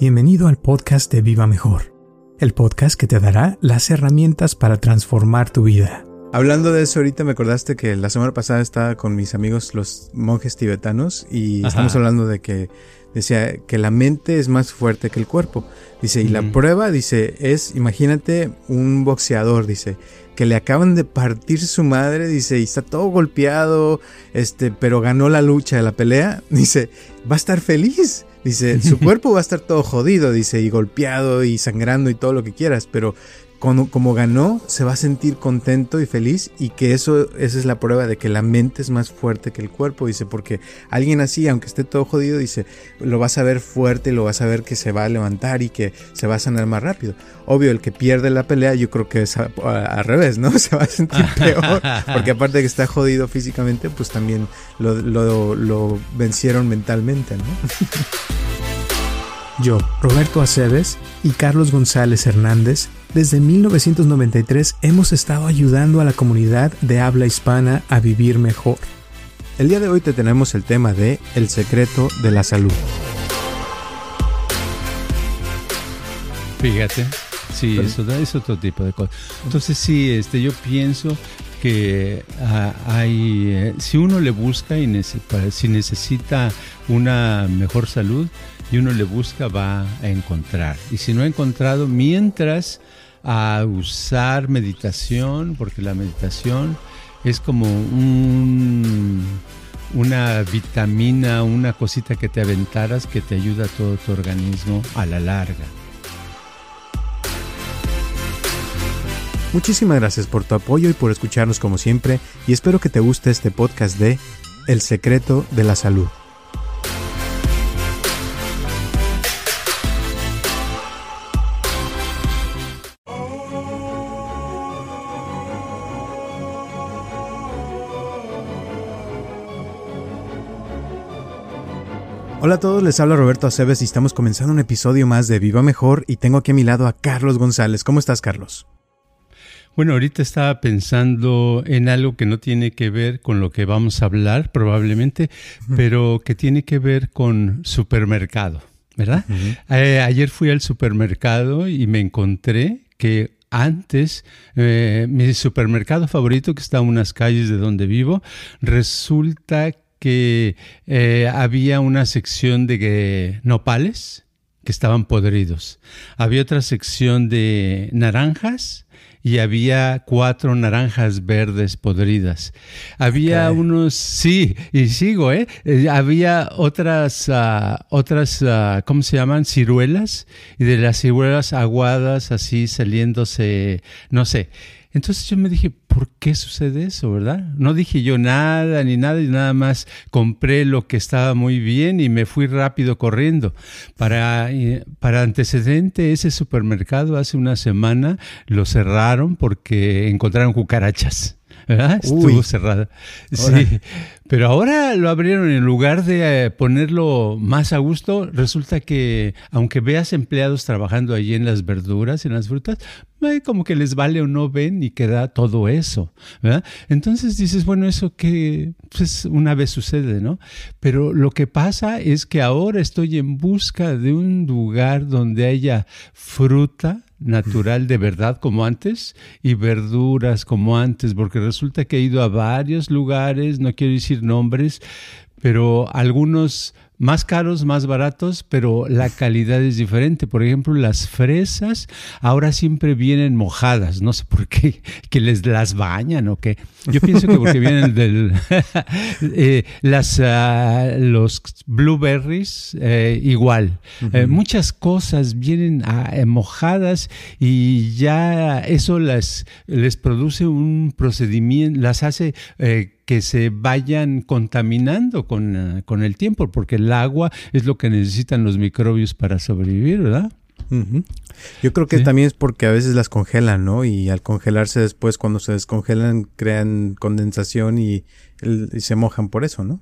Bienvenido al podcast de Viva Mejor, el podcast que te dará las herramientas para transformar tu vida. Hablando de eso, ahorita me acordaste que la semana pasada estaba con mis amigos los monjes tibetanos y estamos hablando de que decía que la mente es más fuerte que el cuerpo. Dice, y la prueba, dice, es, imagínate un boxeador, dice, que le acaban de partir su madre, dice, y está todo golpeado, este, pero ganó la lucha, la pelea, dice, va a estar feliz. Dice, su cuerpo va a estar todo jodido, dice, y golpeado y sangrando y todo lo que quieras, pero como, ganó, se va a sentir contento y feliz y que eso, esa es la prueba de que la mente es más fuerte que el cuerpo, dice, porque alguien así, aunque esté todo jodido, dice, lo vas a ver fuerte, lo vas a ver que se va a levantar y que se va a sanar más rápido. Obvio, el que pierde la pelea, yo creo que es al revés, ¿no? Se va a sentir peor, porque aparte de que está jodido físicamente, pues también lo, lo, lo vencieron mentalmente, ¿no? Yo, Roberto Aceves y Carlos González Hernández, desde 1993 hemos estado ayudando a la comunidad de habla hispana a vivir mejor. El día de hoy te tenemos el tema de El secreto de la salud. Fíjate, sí, eso es otro tipo de cosas. Entonces sí, este, yo pienso que ah, hay, eh, si uno le busca y si necesita una mejor salud y uno le busca va a encontrar. Y si no ha encontrado, mientras a usar meditación, porque la meditación es como un, una vitamina, una cosita que te aventaras que te ayuda a todo tu organismo a la larga. Muchísimas gracias por tu apoyo y por escucharnos como siempre y espero que te guste este podcast de El secreto de la salud. Hola a todos, les habla Roberto Aceves y estamos comenzando un episodio más de Viva Mejor y tengo aquí a mi lado a Carlos González. ¿Cómo estás, Carlos? Bueno, ahorita estaba pensando en algo que no tiene que ver con lo que vamos a hablar probablemente, pero que tiene que ver con supermercado, ¿verdad? Eh, ayer fui al supermercado y me encontré que antes, eh, mi supermercado favorito, que está en unas calles de donde vivo, resulta que eh, había una sección de nopales que estaban podridos. Había otra sección de naranjas y había cuatro naranjas verdes podridas. Había unos, sí, y sigo, ¿eh? eh había otras, uh, otras, uh, ¿cómo se llaman? Ciruelas, y de las ciruelas aguadas así saliéndose, no sé. Entonces yo me dije, ¿por qué sucede eso, verdad? No dije yo nada ni nada y nada más compré lo que estaba muy bien y me fui rápido corriendo. Para, eh, para antecedente, ese supermercado hace una semana lo cerraron porque encontraron cucarachas. ¿verdad? Estuvo cerrada. Sí. Pero ahora lo abrieron en lugar de eh, ponerlo más a gusto, resulta que aunque veas empleados trabajando allí en las verduras, en las frutas, como que les vale o no ven y queda todo eso, ¿verdad? Entonces dices, bueno, eso que pues una vez sucede, ¿no? Pero lo que pasa es que ahora estoy en busca de un lugar donde haya fruta, natural de verdad como antes y verduras como antes, porque resulta que he ido a varios lugares, no quiero decir nombres, pero algunos más caros, más baratos, pero la calidad es diferente. Por ejemplo, las fresas ahora siempre vienen mojadas, no sé por qué, que les las bañan o qué. Yo pienso que porque vienen del... Eh, las, ah, los blueberries eh, igual. Eh, muchas cosas vienen ah, mojadas y ya eso las, les produce un procedimiento, las hace que se vayan contaminando con, con, el tiempo, porque el agua es lo que necesitan los microbios para sobrevivir, ¿verdad? Yo creo que también es porque a veces las congelan, ¿no? Y al congelarse después, cuando se descongelan, crean condensación y, se mojan por eso, ¿no?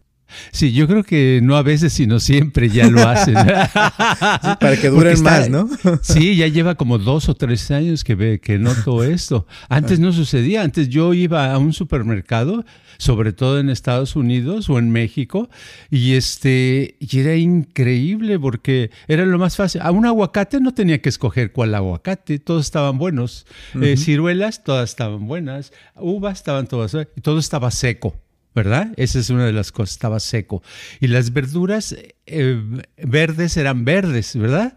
Sí, yo creo que no a veces, sino siempre ya lo hacen. para que duren más, ¿no? sí, ya lleva como dos o tres años que, ve, que noto esto. Antes no sucedía, antes yo iba a un supermercado, sobre todo en Estados Unidos o en México, y este, y era increíble porque era lo más fácil. A un aguacate no tenía que escoger cuál aguacate, todos estaban buenos. Eh, ciruelas, todas estaban buenas. Uvas estaban todas, y todo estaba seco. ¿Verdad? Esa es una de las cosas, estaba seco. Y las verduras eh, verdes eran verdes, ¿verdad?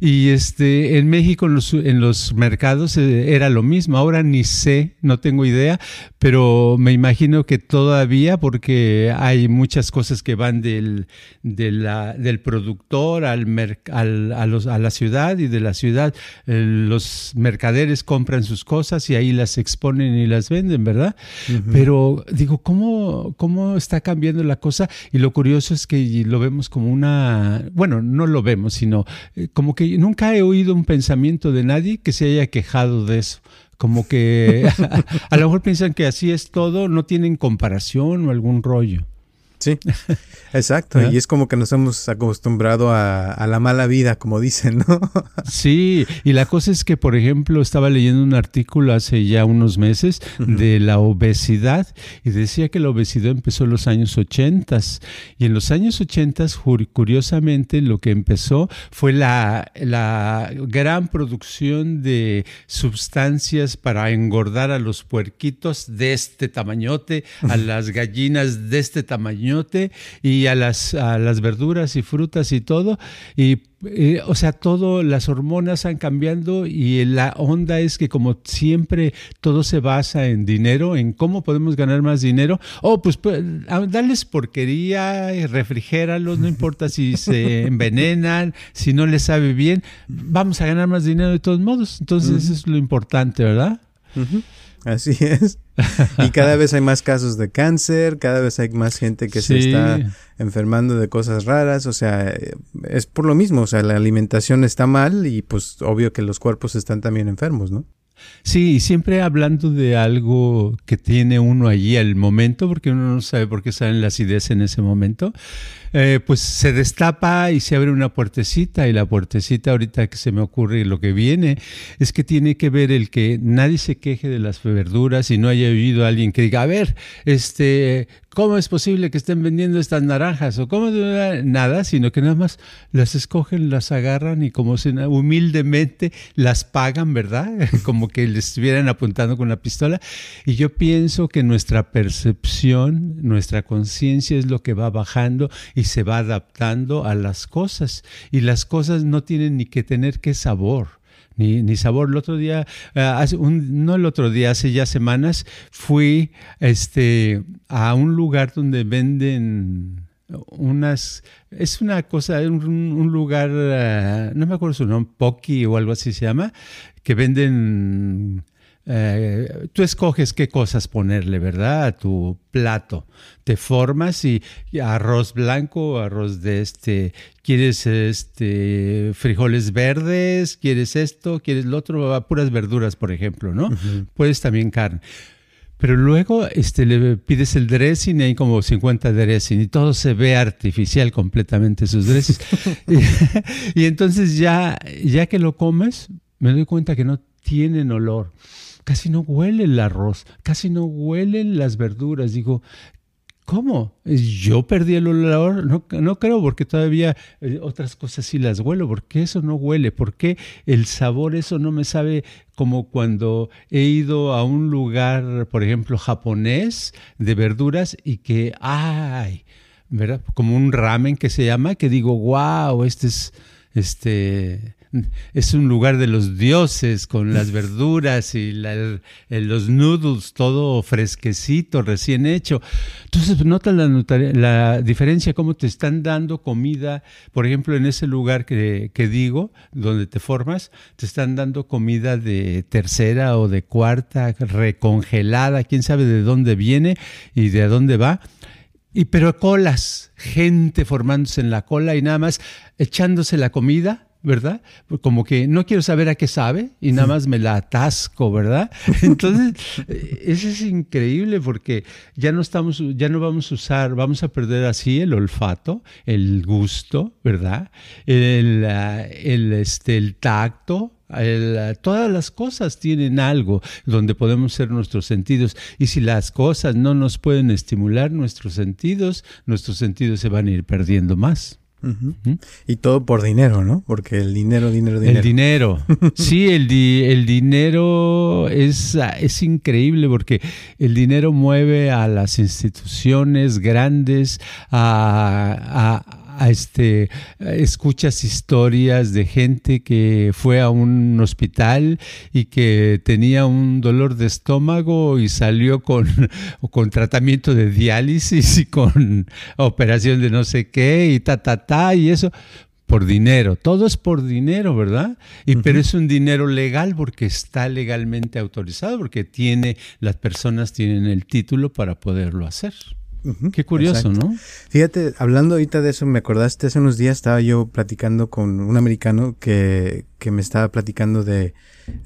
Y este, en México en los, en los mercados eh, era lo mismo. Ahora ni sé, no tengo idea, pero me imagino que todavía, porque hay muchas cosas que van del, del productor al, al a, los, a, la ciudad y de la ciudad eh, los mercaderes compran sus cosas y ahí las exponen y las venden, ¿verdad? Pero digo, ¿cómo, ¿cómo está cambiando la cosa? Y lo curioso es que lo vemos como una, bueno, no lo vemos, sino eh, como que nunca he oído un pensamiento de nadie que se haya quejado de eso. Como que a, lo mejor piensan que así es todo, no tienen comparación o algún rollo. Sí, exacto. Y es como que nos hemos acostumbrado a, la mala vida, como dicen, ¿no? sí, y la cosa es que, por ejemplo, estaba leyendo un artículo hace ya unos meses de la obesidad y decía que la obesidad empezó en los años 80 y en los años 80 curiosamente lo que empezó fue la, la gran producción de sustancias para engordar a los puerquitos de este tamañote, a las gallinas de este tamaño y a las, a las verduras y frutas y todo. Y, eh, o sea, todo, las hormonas han cambiando y la onda es que como siempre todo se basa en dinero, en cómo podemos ganar más dinero. Oh, pues, pues darles porquería, refrigéralos, no importa si se envenenan, si no les sabe bien, vamos a ganar más dinero de todos modos. Entonces, eso es lo importante, ¿verdad? Así es. Y cada vez hay más casos de cáncer, cada vez hay más gente que se está enfermando de cosas raras, o sea, es por lo mismo, o sea, la alimentación está mal y pues obvio que los cuerpos están también enfermos, ¿no? Sí, siempre hablando de algo que tiene uno allí al momento, porque uno no sabe por qué salen las ideas en ese momento. Eh, pues se destapa y se abre una puertecita y la puertecita ahorita que se me ocurre lo que viene es que tiene que ver el que nadie se queje de las verduras y no haya oído a alguien que diga, a ver, este, ¿cómo es posible que estén vendiendo estas naranjas? O cómo nada, sino que nada más las escogen, las agarran y como se, humildemente las pagan, ¿verdad? como que les estuvieran apuntando con la pistola. Y yo pienso que nuestra percepción, nuestra conciencia es lo que va bajando y se va adaptando a las cosas. Y las cosas no tienen ni que tener qué sabor. Ni, ni, sabor. El otro día, eh, no el otro día, hace ya semanas, fui este, a un lugar donde venden unas, es una cosa, un, lugar, eh, no me acuerdo su nombre, Poki o algo así se llama, que venden eh, tú escoges qué cosas ponerle, ¿verdad? A tu plato. Te formas y, arroz blanco, arroz de este, quieres este frijoles verdes, quieres esto, quieres lo otro, puras verduras, por ejemplo, ¿no? Puedes también carne. Pero luego este, le pides el dressing y hay como 50 dressing y todo se ve artificial completamente sus dressings. y, y, entonces ya, ya que lo comes, me doy cuenta que no tienen olor casi no huele el arroz, casi no huelen las verduras. Digo, ¿cómo? ¿Yo perdí el olor? No, no creo, porque todavía eh, otras cosas sí las huelo. ¿Por qué eso no huele? ¿Por qué el sabor eso no me sabe como cuando he ido a un lugar, por ejemplo, japonés de verduras y que, ay, ¿verdad? Como un ramen que se llama, que digo, wow, este es, este, es un lugar de los dioses con las verduras y los noodles, todo fresquecito, recién hecho. Entonces, nota la, la, diferencia, cómo te están dando comida, por ejemplo, en ese lugar que, que digo, donde te formas, te están dando comida de tercera o de cuarta, recongelada, quién sabe de dónde viene y de dónde va. Y pero colas, gente formándose en la cola y nada más echándose la comida ¿verdad? Como que no quiero saber a qué sabe y nada más me la atasco, ¿verdad? Entonces, eh, eso es increíble porque ya no estamos, ya no vamos a usar, vamos a perder así el olfato, el gusto, ¿verdad? El, ah, el, este, el tacto, todas las cosas tienen algo donde podemos ser nuestros sentidos y si las cosas no nos pueden estimular nuestros sentidos, nuestros sentidos se van a ir perdiendo más. Y todo por dinero, ¿no? Porque el dinero, dinero, dinero. El dinero. Sí, el, el dinero es, es increíble porque el dinero mueve a las instituciones grandes, a, este, escuchas historias de gente que fue a un hospital y que tenía un dolor de estómago y salió con, con tratamiento de diálisis y con operación de no sé qué y ta, ta, ta, y eso por dinero. Todo es por dinero, ¿verdad? Y pero es un dinero legal porque está legalmente autorizado, porque tiene, las personas tienen el título para poderlo hacer. Qué curioso, ¿no? Fíjate, hablando ahorita de eso, me acordaste, hace unos días estaba yo platicando con un americano que, que me estaba platicando de,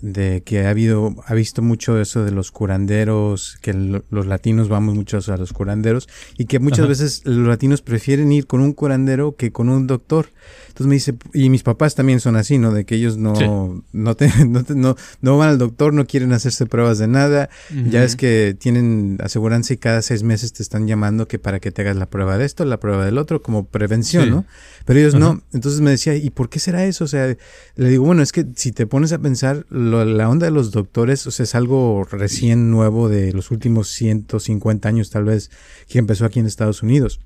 de que ha habido, ha visto mucho eso de los curanderos, que los latinos vamos muchos a los curanderos y que muchas veces los latinos prefieren ir con un curandero que con un doctor. Entonces me dice, y mis papás también son así, ¿no? De que ellos no, no, no, no, van al doctor, no quieren hacerse pruebas de nada. Ya es que tienen aseguranza y cada seis meses te están llamando que para que te hagas la prueba de esto, la prueba del otro, como prevención, ¿no? Pero ellos no. Entonces me decía, ¿y por qué será eso? O sea, le digo, bueno, es que si te pones a pensar, la onda de los doctores, o sea, es algo recién nuevo de los últimos 150 años tal vez, que empezó aquí en Estados Unidos.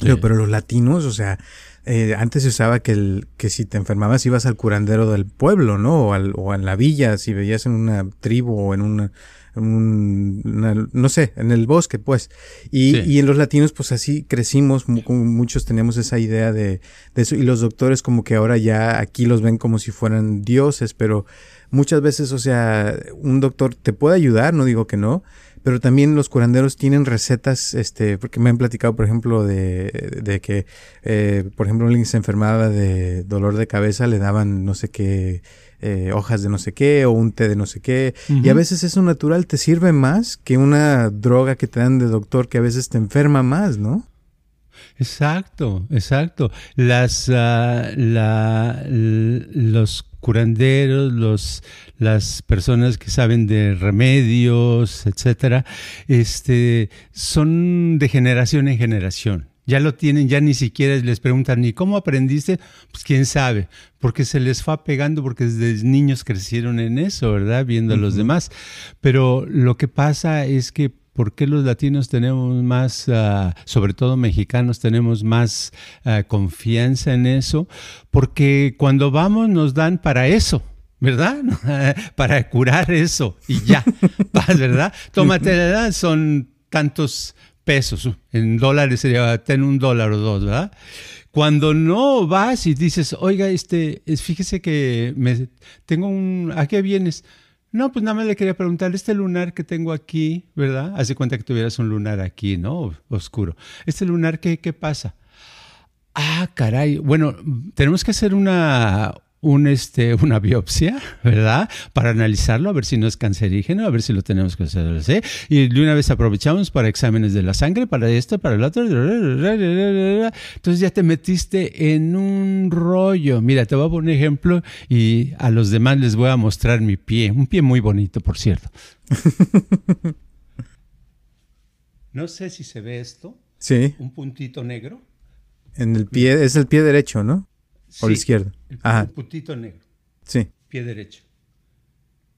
Pero, los latinos, o sea, eh, antes se usaba que, el, que si te enfermabas ibas al curandero del pueblo, ¿no? O, al, o en la villa, si veías en una tribu o en una, no sé, en el bosque, pues. Y, y, en los latinos, pues así crecimos, muchos teníamos esa idea de, de, eso, y los doctores como que ahora ya aquí los ven como si fueran dioses, pero muchas veces, o sea, un doctor te puede ayudar, no digo que no, pero también los curanderos tienen recetas, este, porque me han platicado, por ejemplo, de, de que, eh, por ejemplo, alguien se enfermaba de dolor de cabeza, le daban no sé qué, eh, hojas de no sé qué o un té de no sé qué. Y a veces eso natural te sirve más que una droga que te dan de doctor que a veces te enferma más, ¿no? Exacto, exacto. Las, uh, la, los curanderos, los, las personas que saben de remedios, etcétera, este, son de generación en generación. Ya lo tienen, ya ni siquiera les preguntan ni cómo aprendiste, pues quién sabe, porque se les fue pegando, porque desde niños crecieron en eso, ¿verdad? Viendo a los demás. Pero lo que pasa es que ¿Por qué los latinos tenemos más, ah, sobre todo mexicanos, tenemos más ah, confianza en eso? Porque cuando vamos nos dan para eso. ¿verdad? para curar eso y ya, ¿verdad? Tómate, son tantos pesos, en dólares sería, ten un dólar o dos, ¿verdad? Cuando no vas y dices, oiga, este, fíjese que me, tengo un, ¿a qué vienes? No, pues nada más le quería preguntar, este lunar que tengo aquí, ¿verdad? Hace cuenta que tuvieras un lunar aquí, ¿no? Oscuro. Este lunar, ¿qué, qué pasa? Ah, caray. Bueno, tenemos que hacer una, un, este, una biopsia, ¿verdad? Para analizarlo, a ver si no es cancerígeno, a ver si lo tenemos que hacer. ¿sí? Y de una vez aprovechamos para exámenes de la sangre, para esto, para el otro. Entonces ya te metiste en un rollo. Mira, te voy a poner un ejemplo y a los demás les voy a mostrar mi pie. Un pie muy bonito, por cierto. No sé si se ve esto. Sí. Un puntito negro. En el pie, es el pie derecho, ¿no? O la izquierda. Ajá. puntito negro. Sí. Pie derecho.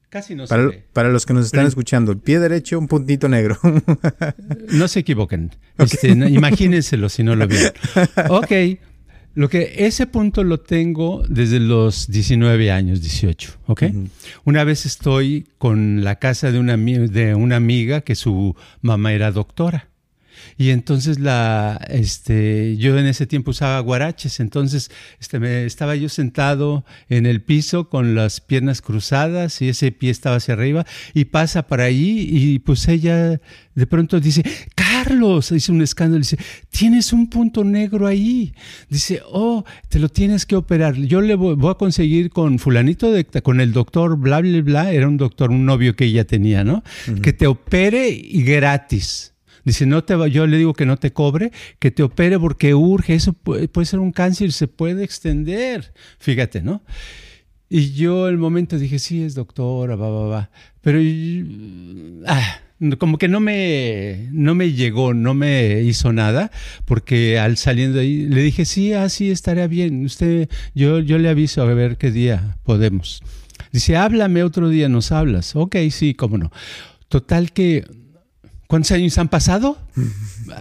Casi no para, se ve. Para los que nos están escuchando, el pie derecho, un puntito negro. no se equivoquen. Este, imagínenselo si no lo vieron. Ok. Lo que ese punto lo tengo desde los 19 años, 18, ¿ok? Una vez estoy con la casa de una, de una amiga que su mamá era doctora. Y entonces la, este, yo en ese tiempo usaba guaraches, entonces este, me, estaba yo sentado en el piso con las piernas cruzadas y ese pie estaba hacia arriba y pasa por ahí y pues ella de pronto dice, Carlos, dice un escándalo, dice, tienes un punto negro ahí. Dice, oh, te lo tienes que operar. Yo le voy, a conseguir con fulanito, de, con el doctor, bla, bla, bla, era un doctor, un novio que ella tenía, ¿no? Que te opere y gratis. Dice, no te yo le digo que no te cobre, que te opere porque urge, eso puede, ser un cáncer, se puede extender. Fíjate, ¿no? Y yo el momento dije, sí, es doctora, va, va, va. Pero ah, como que no me, no me llegó, no me hizo nada, porque al saliendo ahí le dije, sí, así ah, estaría bien. Usted, yo, yo le aviso a ver qué día podemos. Dice, háblame otro día, nos hablas. Ok, sí, cómo no. Total que ¿Cuántos años han pasado?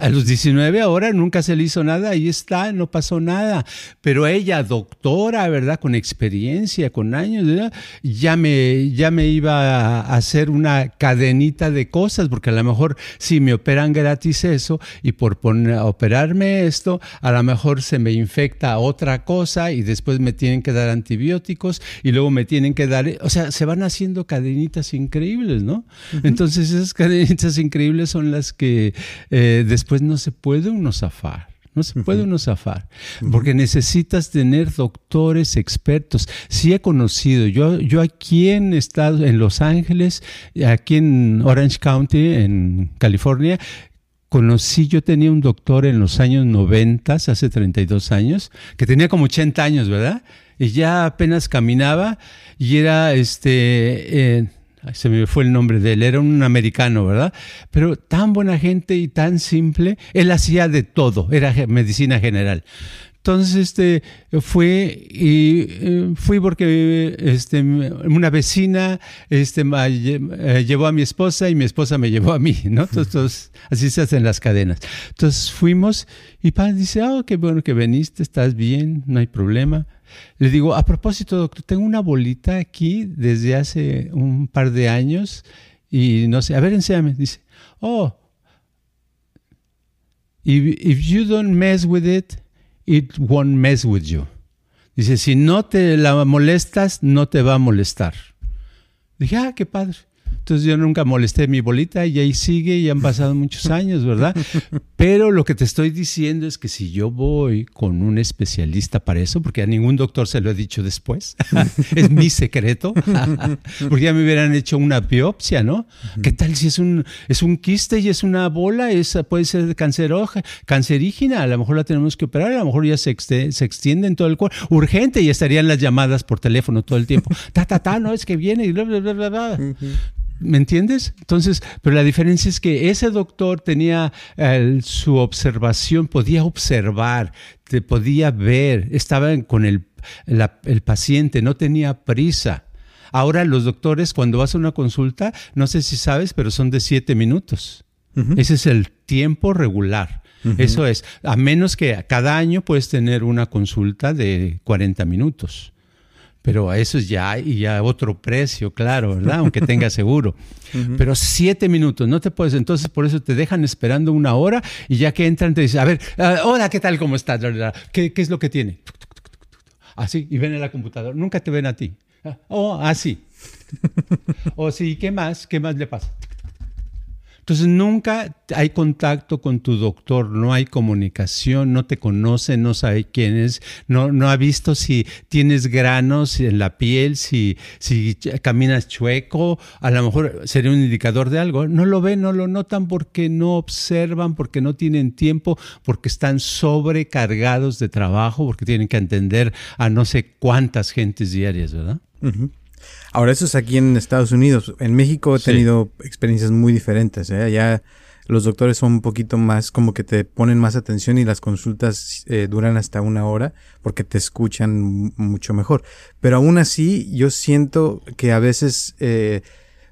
A los 19 ahora nunca se le hizo nada, ahí está, no pasó nada. Pero ella, doctora, ¿verdad? Con experiencia, con años, ya me, ya me iba a hacer una cadenita de cosas, porque a lo mejor si me operan gratis eso y por poner, operarme esto, a lo mejor se me infecta otra cosa y después me tienen que dar antibióticos y luego me tienen que dar, o sea, se van haciendo cadenitas increíbles, ¿no? Entonces esas cadenitas increíbles son las que eh, después no se puede uno zafar. No se puede uno zafar, porque necesitas tener doctores expertos. Sí he conocido, yo, yo aquí en Estados, en Los Ángeles, aquí en Orange County, en California, conocí, yo tenía un doctor en los años 90, hace 32 años, que tenía como 80 años, ¿verdad? Y ya apenas caminaba y era este... Eh, se me fue el nombre de él, era un americano, ¿verdad? Pero tan buena gente y tan simple, él hacía de todo, era medicina general. Entonces, este, fue y eh, fui porque este, una vecina este, eh, llevó a mi esposa y mi esposa me llevó a mí, ¿no? Entonces, así se hacen las cadenas. Entonces fuimos y padre dice, oh, qué bueno que viniste, estás bien, no hay problema. Le digo, a propósito, doctor, tengo una bolita aquí desde hace un par de años y no sé, a ver, enséñame. Dice, oh, if, if you don't mess with it, it won't mess with you. Dice, si no te la molestas, no te va a molestar. Dije, ah, qué padre. Entonces yo nunca molesté mi bolita y ahí sigue y han pasado muchos años, ¿verdad? Pero lo que te estoy diciendo es que si yo voy con un especialista para eso, porque a ningún doctor se lo he dicho después, es mi secreto, porque ya me hubieran hecho una biopsia, ¿no? ¿Qué tal si es un, es un quiste y es una bola? Esa puede ser cancerígena, a lo mejor la tenemos que operar, a lo mejor ya se, se extiende en todo el cuerpo, urgente y estarían las llamadas por teléfono todo el tiempo. Ta, ta, ta, no, es que viene y bla, bla, bla, bla, bla. ¿Me entiendes? Entonces, pero la diferencia es que ese doctor tenía su observación, podía observar, te podía ver, estaba con el, el paciente, no tenía prisa. Ahora los doctores, cuando vas a una consulta, no sé si sabes, pero son de siete minutos. Ese es el tiempo regular. Eso es, a menos que cada año puedes tener una consulta de 40 minutos pero eso es ya, y ya otro precio, claro, ¿verdad? Aunque tenga seguro. Pero siete minutos, no te puedes, entonces por eso te dejan esperando una hora y ya que entran te dicen, a ver, ah, hola, ¿qué tal? ¿Cómo estás? ¿Qué, ¿Qué, es lo que tiene? Así, y ven en la computadora, nunca te ven a ti. Oh, así. o sí, ¿qué más? ¿Qué más le pasa? Entonces nunca hay contacto con tu doctor, no hay comunicación, no te conoce, no sabe quién es, no, no ha visto si tienes granos en la piel, si, si caminas chueco, a lo mejor sería un indicador de algo. No lo ven, no lo notan porque no observan, porque no tienen tiempo, porque están sobrecargados de trabajo, porque tienen que atender a no sé cuántas gentes diarias, ¿verdad? Ahora, eso es aquí en Estados Unidos. En México he tenido experiencias muy diferentes. ¿eh? Allá los doctores son un poquito más, como que te ponen más atención y las consultas eh, duran hasta una hora porque te escuchan mucho mejor. Pero aún así, yo siento que a veces, eh,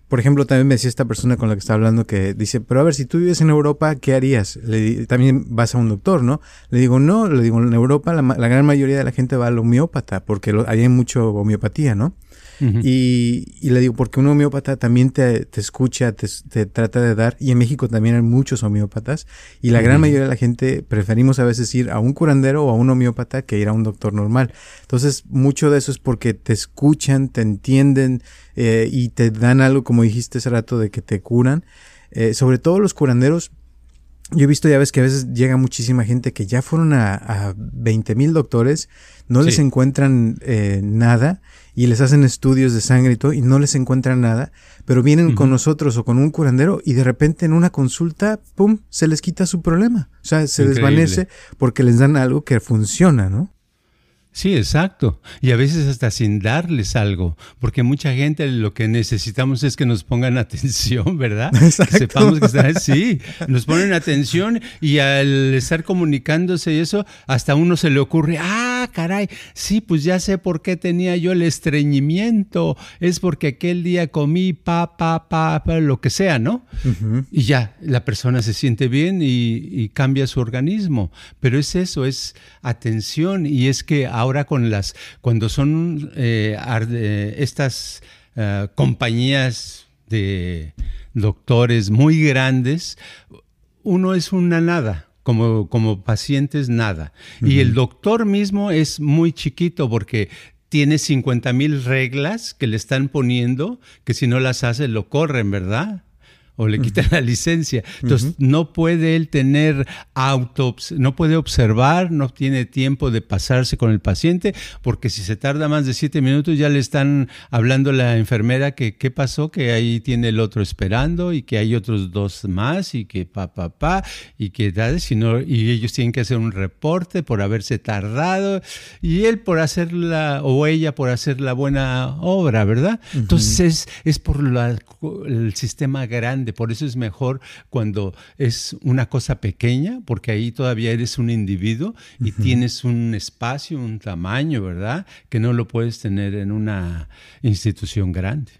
por ejemplo, también me decía esta persona con la que estaba hablando que dice, pero a ver, si tú vives en Europa, ¿qué harías? Le, también vas a un doctor, ¿no? Le digo, no, le digo, en Europa la, la gran mayoría de la gente va al homeópata porque ahí hay mucho homeopatía, ¿no? Y, y, le digo, porque un homeópata también te, te escucha, te, te, trata de dar, y en México también hay muchos homeópatas, y la gran mayoría de la gente preferimos a veces ir a un curandero o a un homeópata que ir a un doctor normal. Entonces, mucho de eso es porque te escuchan, te entienden eh, y te dan algo, como dijiste hace rato, de que te curan. Eh, sobre todo los curanderos yo he visto, ya ves que a veces llega muchísima gente que ya fueron a, a 20 mil doctores, no les encuentran eh, nada y les hacen estudios de sangre y todo y no les encuentran nada, pero vienen con nosotros o con un curandero y de repente en una consulta, ¡pum!, se les quita su problema. O sea, se desvanece porque les dan algo que funciona, ¿no? Sí, exacto. Y a veces hasta sin darles algo, porque mucha gente lo que necesitamos es que nos pongan atención, ¿verdad? Exacto. Que sepamos que están, sí, nos ponen atención y al estar comunicándose y eso, hasta uno se le ocurre, ah, caray, sí, pues ya sé por qué tenía yo el estreñimiento, es porque aquel día comí pa, pa, pa, pa lo que sea, ¿no? Y ya, la persona se siente bien y, y cambia su organismo, pero es eso, es atención y es que ahora con las, cuando son eh, eh, estas eh, compañías de doctores muy grandes, uno es una nada. Como, como paciente es nada. Y el doctor mismo es muy chiquito porque tiene 50 mil reglas que le están poniendo, que si no las hace lo corren, ¿verdad? O le quitan la licencia. Entonces, no puede él tener auto, no puede observar, no tiene tiempo de pasarse con el paciente, porque si se tarda más de siete minutos ya le están hablando la enfermera que qué pasó, que ahí tiene el otro esperando y que hay otros dos más y que pa, pa, pa, y que si no, y ellos tienen que hacer un reporte por haberse tardado y él por hacer la, o ella por hacer la buena obra, ¿verdad? Entonces, es, es por el sistema grande por eso es mejor cuando es una cosa pequeña, porque ahí todavía eres un individuo y tienes un espacio, un tamaño, ¿verdad? Que no lo puedes tener en una institución grande.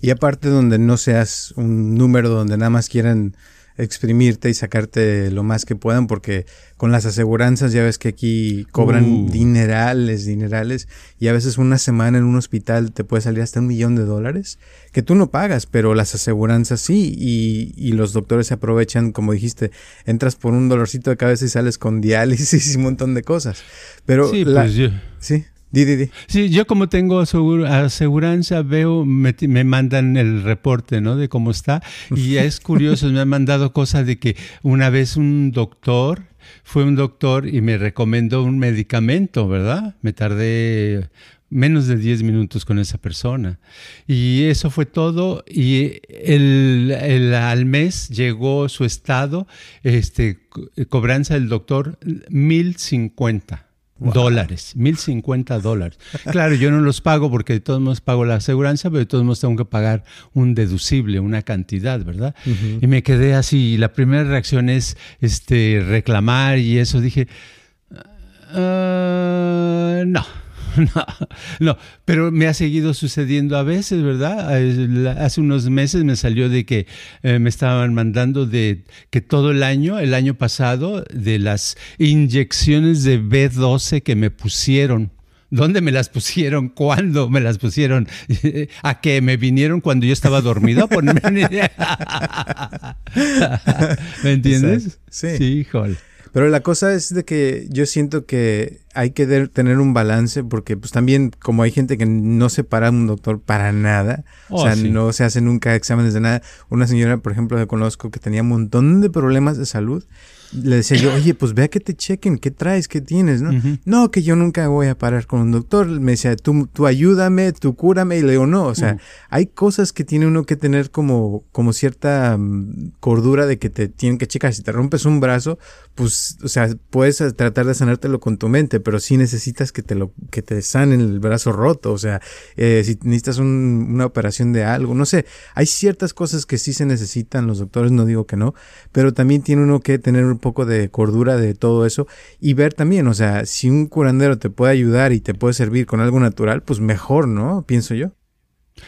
Y aparte donde no seas un número donde nada más quieran exprimirte y sacarte lo más que puedan, porque con las aseguranzas ya ves que aquí cobran uh. dinerales, dinerales, y a veces una semana en un hospital te puede salir hasta un millón de dólares, que tú no pagas, pero las aseguranzas sí, y, y los doctores se aprovechan, como dijiste, entras por un dolorcito de cabeza y sales con diálisis y un montón de cosas. Pero sí, pues yo... Sí. Di, di, di. Sí, yo como tengo aseguranza, veo, me, me, mandan el reporte, ¿no? De cómo está. Y es curioso, me han mandado cosas de que una vez un doctor, fue un doctor y me recomendó un medicamento, ¿verdad? Me tardé menos de 10 minutos con esa persona. Y eso fue todo. Y el, el, al mes llegó su estado, este, cobranza del doctor, 1050 dólares, 1050 dólares. Claro, yo no los pago porque de todos modos pago la aseguranza, pero de todos modos tengo que pagar un deducible, una cantidad, ¿verdad? Y me quedé así. La primera reacción es este, reclamar y eso. Dije, ah, no no, no, pero me ha seguido sucediendo a veces, ¿verdad? Hace unos meses me salió de que eh, me estaban mandando de que todo el año, el año pasado, de las inyecciones de B12 que me pusieron. ¿Dónde me las pusieron? ¿Cuándo me las pusieron? ¿A qué? ¿Me vinieron cuando yo estaba dormido ¿Me entiendes? Sí. Sí, híjole. Pero la cosa es de que yo siento que hay que tener un balance porque pues también como hay gente que no se para un doctor para nada, o oh, sea, no se hace nunca exámenes de nada. Una señora, por ejemplo, que conozco que tenía un montón de problemas de salud le decía yo, oye, pues ve a que te chequen, ¿qué traes? ¿Qué tienes? No, no que yo nunca voy a parar con un doctor. Me decía, tú, tú ayúdame, tú cúrame. Y le digo, no, o sea, hay cosas que tiene uno que tener como, como cierta mm, cordura de que te tienen que checar. Si te rompes un brazo, pues, o sea, puedes tratar de sanártelo con tu mente, pero sí necesitas que te lo, que te sanen el brazo roto. O sea, eh, si necesitas una operación de algo, no sé, hay ciertas cosas que sí se necesitan los doctores, no digo que no, pero también tiene uno que tener un poco de cordura de todo eso y ver también, o sea, si un curandero te puede ayudar y te puede servir con algo natural, pues mejor, ¿no? Pienso yo.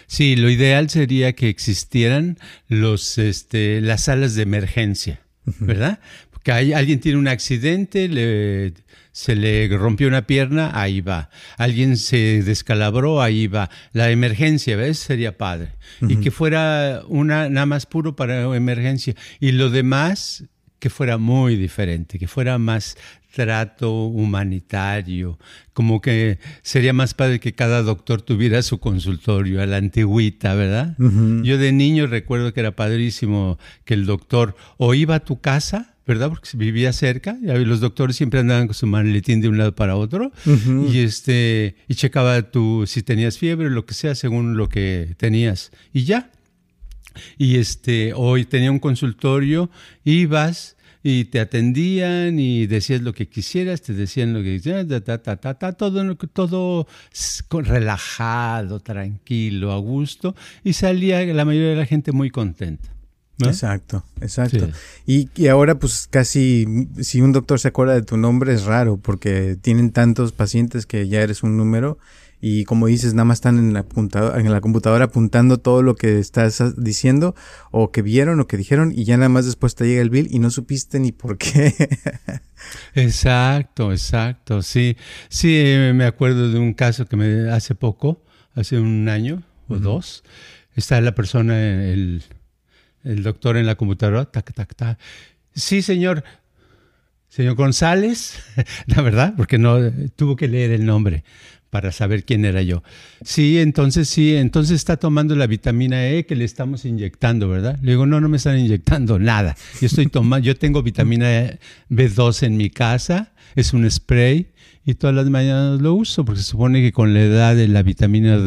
Sí, lo ideal sería que existieran los, este, las salas de emergencia, ¿verdad? Hay, alguien tiene un accidente, le se le rompió una pierna, ahí va. Alguien se descalabró, ahí va. La emergencia, ¿ves? Sería padre. Y que fuera una nada más puro para emergencia. Y lo demás, que fuera muy diferente, que fuera más trato humanitario, como que sería más padre que cada doctor tuviera su consultorio a la antigüita, ¿verdad? Yo de niño recuerdo que era padrísimo que el doctor o iba a tu casa, ¿verdad? Porque vivía cerca, y los doctores siempre andaban con su maletín de un lado para otro y este y checaba tú si tenías fiebre lo que sea según lo que tenías y ya. Y este hoy tenía un consultorio, ibas y te atendían y decías lo que quisieras, te decían lo que quisieras, ta, ta, ta, ta, todo, todo relajado, tranquilo, a gusto, y salía la mayoría de la gente muy contenta. Exacto, exacto. Y, y, ahora pues casi, si un doctor se acuerda de tu nombre es raro porque tienen tantos pacientes que ya eres un número y como dices, nada más están en la, en la computadora apuntando todo lo que estás diciendo o que vieron o que dijeron y ya nada más después te llega el bill y no supiste ni por qué. exacto, exacto, sí. Sí, me acuerdo de un caso que me hace poco, hace un año o dos, está la persona, el, el doctor en la computadora, tac, tac, tac. Sí, señor. Señor González, la verdad, porque no tuvo que leer el nombre para saber quién era yo. Sí, entonces sí, entonces está tomando la vitamina E que le estamos inyectando, ¿verdad? Le digo, no, no me están inyectando nada. Yo estoy tomando, yo tengo vitamina B2 en mi casa, es un spray y todas las mañanas lo uso porque se supone que con la edad de la vitamina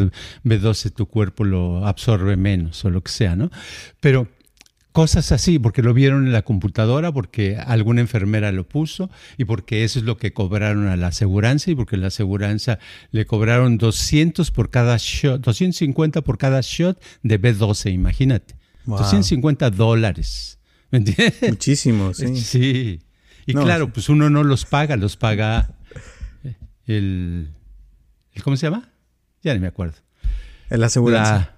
B12 tu cuerpo lo absorbe menos o lo que sea, ¿no? Pero cosas así, porque lo vieron en la computadora, porque alguna enfermera lo puso y porque eso es lo que cobraron a la aseguranza y porque la aseguranza le cobraron 200 por cada shot, 250 por cada shot de B12, imagínate. 250 dólares. ¿Me entiendes? Muchísimo, sí. Sí. Y claro, pues uno no los paga, los paga el, ¿cómo se llama? Ya ni me acuerdo. El aseguranza.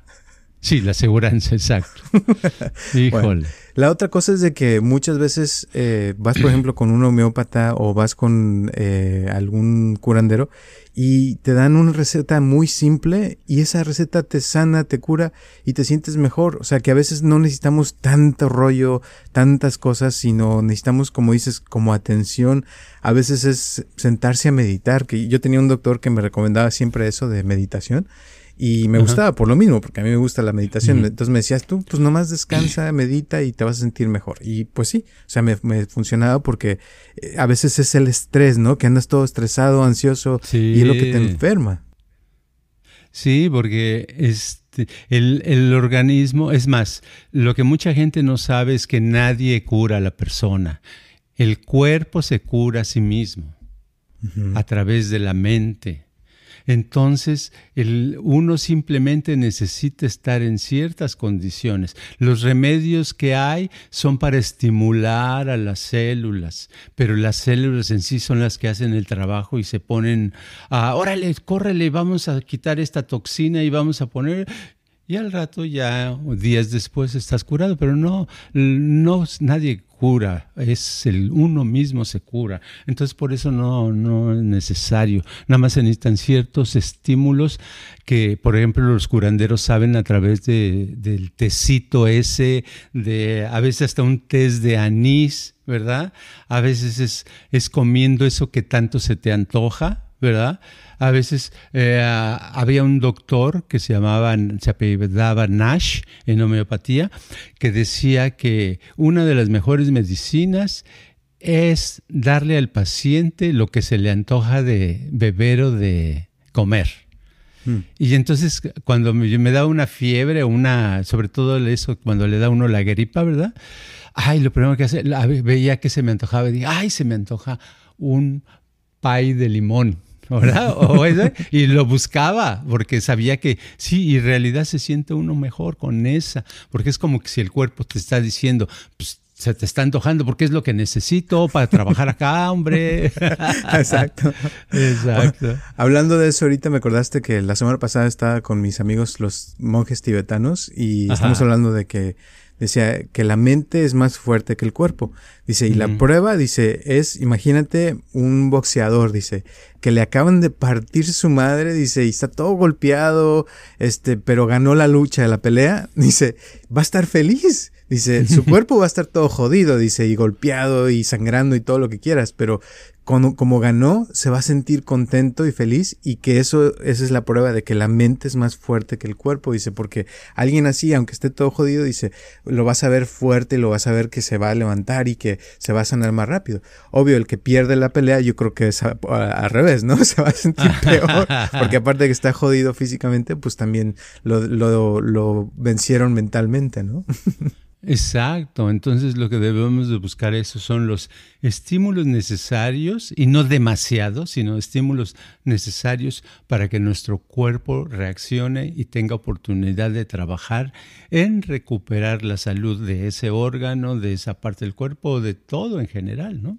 Sí, la aseguranza, exacto. Híjole. la otra cosa es de que muchas veces eh, vas, por ejemplo, con un homeópata o vas con eh, algún curandero y te dan una receta muy simple y esa receta te sana, te cura y te sientes mejor. O sea que a veces no necesitamos tanto rollo, tantas cosas, sino necesitamos, como dices, como atención. A veces es sentarse a meditar, que yo tenía un doctor que me recomendaba siempre eso de meditación y me gustaba por lo mismo, porque a mí me gusta la meditación. Entonces me decías tú, pues nomás descansa, medita y te vas a sentir mejor. Y pues sí, o sea, me, me funcionaba porque eh, a veces es el estrés, ¿no? Que andas todo estresado, ansioso y es lo que te enferma. Sí, porque este, el, el, organismo, es más, lo que mucha gente no sabe es que nadie cura a la persona. El cuerpo se cura a sí mismo a través de la mente entonces el, uno simplemente necesita estar en ciertas condiciones. Los remedios que hay son para estimular a las células, pero las células en sí son las que hacen el trabajo y se ponen a, órale, córrele, vamos a quitar esta toxina y vamos a poner y al rato ya días después estás curado, pero no, no nadie cura, es el uno mismo se cura. Entonces por eso no, no es necesario. Nada más se necesitan ciertos estímulos que, por ejemplo, los curanderos saben a través de, del tecito ese, de a veces hasta un test de anís, ¿verdad? A veces es, es comiendo eso que tanto se te antoja, ¿verdad? A veces eh, había un doctor que se llamaba, se apellidaba Nash en homeopatía, que decía que una de las mejores medicinas es darle al paciente lo que se le antoja de beber o de comer. Hmm. Y entonces cuando me, me da una fiebre, una, sobre todo eso, cuando le da uno la gripa, ¿verdad? Ay, lo primero que hace, veía que se me antojaba, y ay, se me antoja un pay de limón. ¿Verdad? y lo buscaba porque sabía que sí, en realidad se siente uno mejor con esa, porque es como que si el cuerpo te está diciendo, pues se te está antojando porque es lo que necesito para trabajar acá, hombre. Exacto. Exacto. hablando de eso, ahorita me acordaste que la semana pasada estaba con mis amigos los monjes tibetanos y estamos hablando de que decía que la mente es más fuerte que el cuerpo. Dice, y la prueba, dice, es, imagínate un boxeador, dice, que le acaban de partir su madre, dice, y está todo golpeado, este, pero ganó la lucha, la pelea, dice, va a estar feliz. Dice, su cuerpo va a estar todo jodido, dice, y golpeado y sangrando y todo lo que quieras, pero como, ganó, se va a sentir contento y feliz y que eso, esa es la prueba de que la mente es más fuerte que el cuerpo, dice, porque alguien así, aunque esté todo jodido, dice, lo vas a ver fuerte, lo vas a ver que se va a levantar y que se va a sanar más rápido. Obvio, el que pierde la pelea, yo creo que es al revés, ¿no? Se va a sentir peor, porque aparte de que está jodido físicamente, pues también lo, lo, lo vencieron mentalmente, ¿no? Exacto, entonces lo que debemos de buscar eso son los estímulos necesarios y no demasiados, sino estímulos necesarios para que nuestro cuerpo reaccione y tenga oportunidad de trabajar en recuperar la salud de ese órgano, de esa parte del cuerpo, de todo en general, ¿no?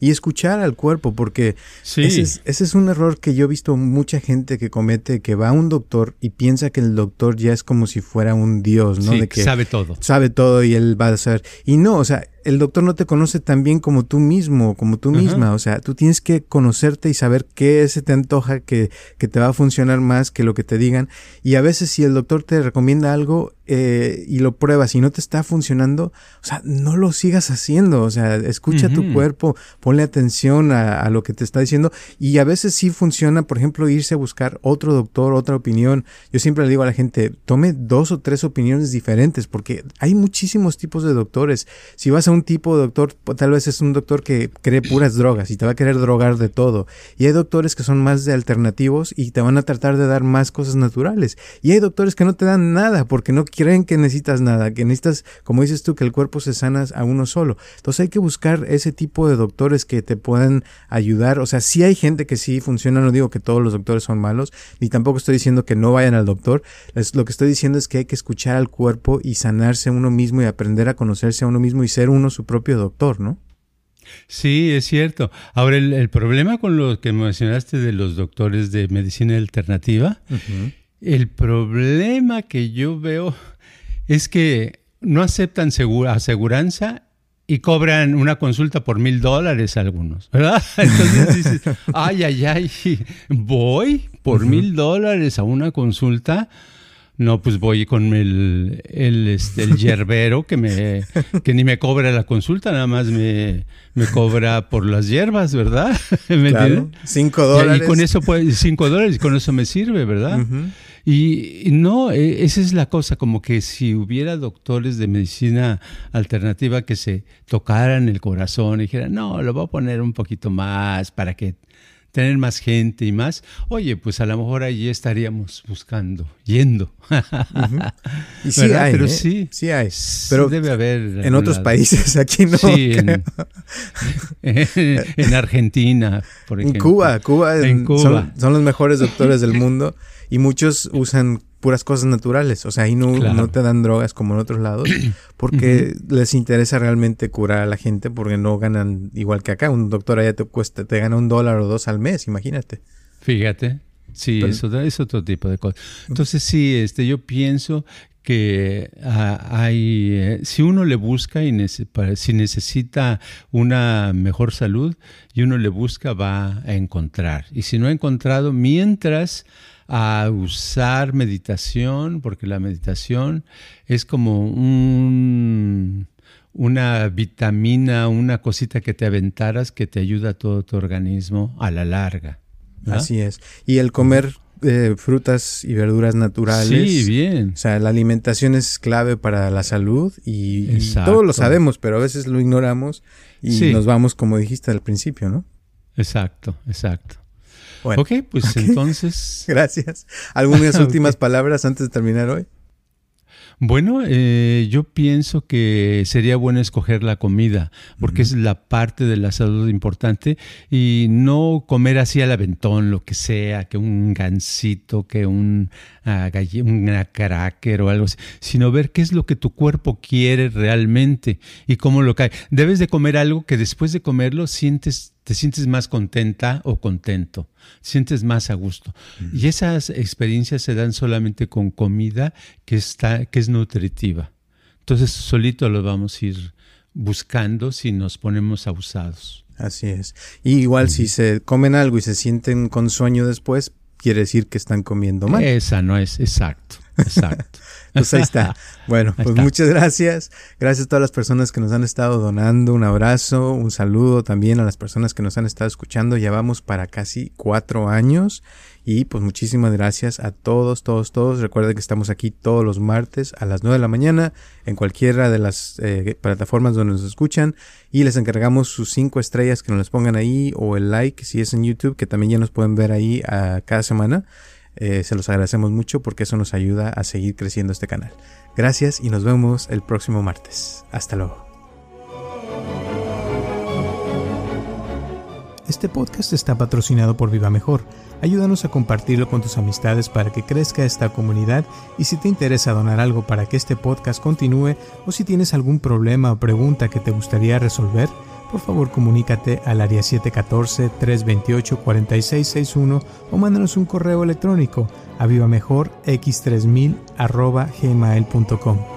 Y escuchar al cuerpo, porque ese, es, un error que yo he visto mucha gente que comete, que va a un doctor y piensa que el doctor ya es como si fuera un dios, ¿no? de que sabe todo. Sabe todo y él va a saber. Y no, o sea, el doctor no te conoce tan bien como tú mismo, como tú misma. O sea, tú tienes que conocerte y saber qué se te antoja que, que, te va a funcionar más que lo que te digan. Y a veces si el doctor te recomienda algo eh, y lo pruebas y no te está funcionando, o sea, no lo sigas haciendo. O sea, escucha tu cuerpo, ponle atención a, lo que te está diciendo. Y a veces sí funciona, por ejemplo, irse a buscar otro doctor, otra opinión. Yo siempre le digo a la gente, tome dos o tres opiniones diferentes porque hay muchísimos tipos de doctores. Si vas a un tipo de doctor, tal vez es un doctor que cree puras drogas y te va a querer drogar de todo. Y hay doctores que son más de alternativos y te van a tratar de dar más cosas naturales. Y hay doctores que no te dan nada porque no creen que necesitas nada, que necesitas, como dices tú, que el cuerpo se sana a uno solo. Entonces hay que buscar ese tipo de doctores que te puedan ayudar. O sea, si hay gente que sí funciona, no digo que todos los doctores son malos, ni tampoco estoy diciendo que no vayan al doctor. lo que estoy diciendo es que hay que escuchar al cuerpo y sanarse uno mismo y aprender a conocerse a uno mismo y ser uno su propio doctor, ¿no? Sí, es cierto. Ahora, el, problema con lo que mencionaste de los doctores de medicina alternativa, el problema que yo veo es que no aceptan aseguranza y cobran una consulta por mil dólares algunos, ¿verdad? Entonces dices, ay, ay, ay, voy por mil dólares a una consulta. No, pues voy con el, el, este, el yerbero que, me, que ni me cobra la consulta, nada más me, me cobra por las hierbas, ¿verdad? ¿Me claro, cinco dólares. Y, con eso, pues, cinco dólares, y con eso me sirve, ¿verdad? Y, no, e, esa es la cosa, como que si hubiera doctores de medicina alternativa que se tocaran el corazón y dijeran, no, lo voy a poner un poquito más para que tener más gente y más, oye, pues a lo mejor allí estaríamos buscando, yendo. Y sí hay, pero ¿eh? sí, sí hay. Pero debe haber en otros países, aquí no. Sí, en, Argentina, por ejemplo. En Cuba, Cuba, en Cuba. son los mejores doctores del mundo y muchos usan puras cosas naturales, o sea, ahí no, no te dan drogas como en otros lados, porque les interesa realmente curar a la gente porque no ganan igual que acá, un doctor allá te cuesta, te gana un dólar o dos al mes, imagínate. Fíjate, sí, eso es otro tipo de cosas. Entonces sí, este, yo pienso que ah, hay, eh, si uno le busca y si necesita una mejor salud y uno le busca, va a encontrar. Y si no ha encontrado, mientras a usar meditación, porque la meditación es como un, una vitamina, una cosita que te aventaras que te ayuda a todo tu organismo a la larga. Así es. Y el comer eh, frutas y verduras naturales. Sí, bien. O sea, la alimentación es clave para la salud y, todos lo sabemos, pero a veces lo ignoramos y nos vamos, como dijiste al principio, ¿no? Exacto, exacto ok, pues entonces. Gracias. ¿Algunas últimas palabras antes de terminar hoy? Bueno, eh, yo pienso que sería bueno escoger la comida, porque es la parte de la salud importante, y no comer así al aventón, lo que sea, que un gansito, que un, uh, una cracker o algo así, sino ver qué es lo que tu cuerpo quiere realmente y cómo lo cae. Debes de comer algo que después de comerlo sientes te sientes más contenta o contento, sientes más a gusto. Y esas experiencias se dan solamente con comida que, está, que es nutritiva. Entonces solito lo vamos a ir buscando si nos ponemos abusados. Así es. Y igual si se comen algo y se sienten con sueño después, quiere decir que están comiendo mal. Esa no es, exacto. Exacto. pues ahí está. Bueno, pues muchas gracias. Gracias a todas las personas que nos han estado donando. Un abrazo, un saludo también a las personas que nos han estado escuchando. Ya vamos para casi cuatro años. Y pues muchísimas gracias a todos, todos, todos. Recuerden que estamos aquí todos los martes a las 9 de la mañana en cualquiera de las eh, plataformas donde nos escuchan. Y les encargamos sus cinco estrellas que nos las pongan ahí o el like si es en YouTube, que también ya nos pueden ver ahí a cada semana. Eh, se los agradecemos mucho porque eso nos ayuda a seguir creciendo este canal. Gracias y nos vemos el próximo martes. Hasta luego. Este podcast está patrocinado por Viva Mejor. Ayúdanos a compartirlo con tus amistades para que crezca esta comunidad y si te interesa donar algo para que este podcast continúe o si tienes algún problema o pregunta que te gustaría resolver, por favor comunícate al área 714-328-4661 o mándanos un correo electrónico a vivamejorx3000 gmail.com.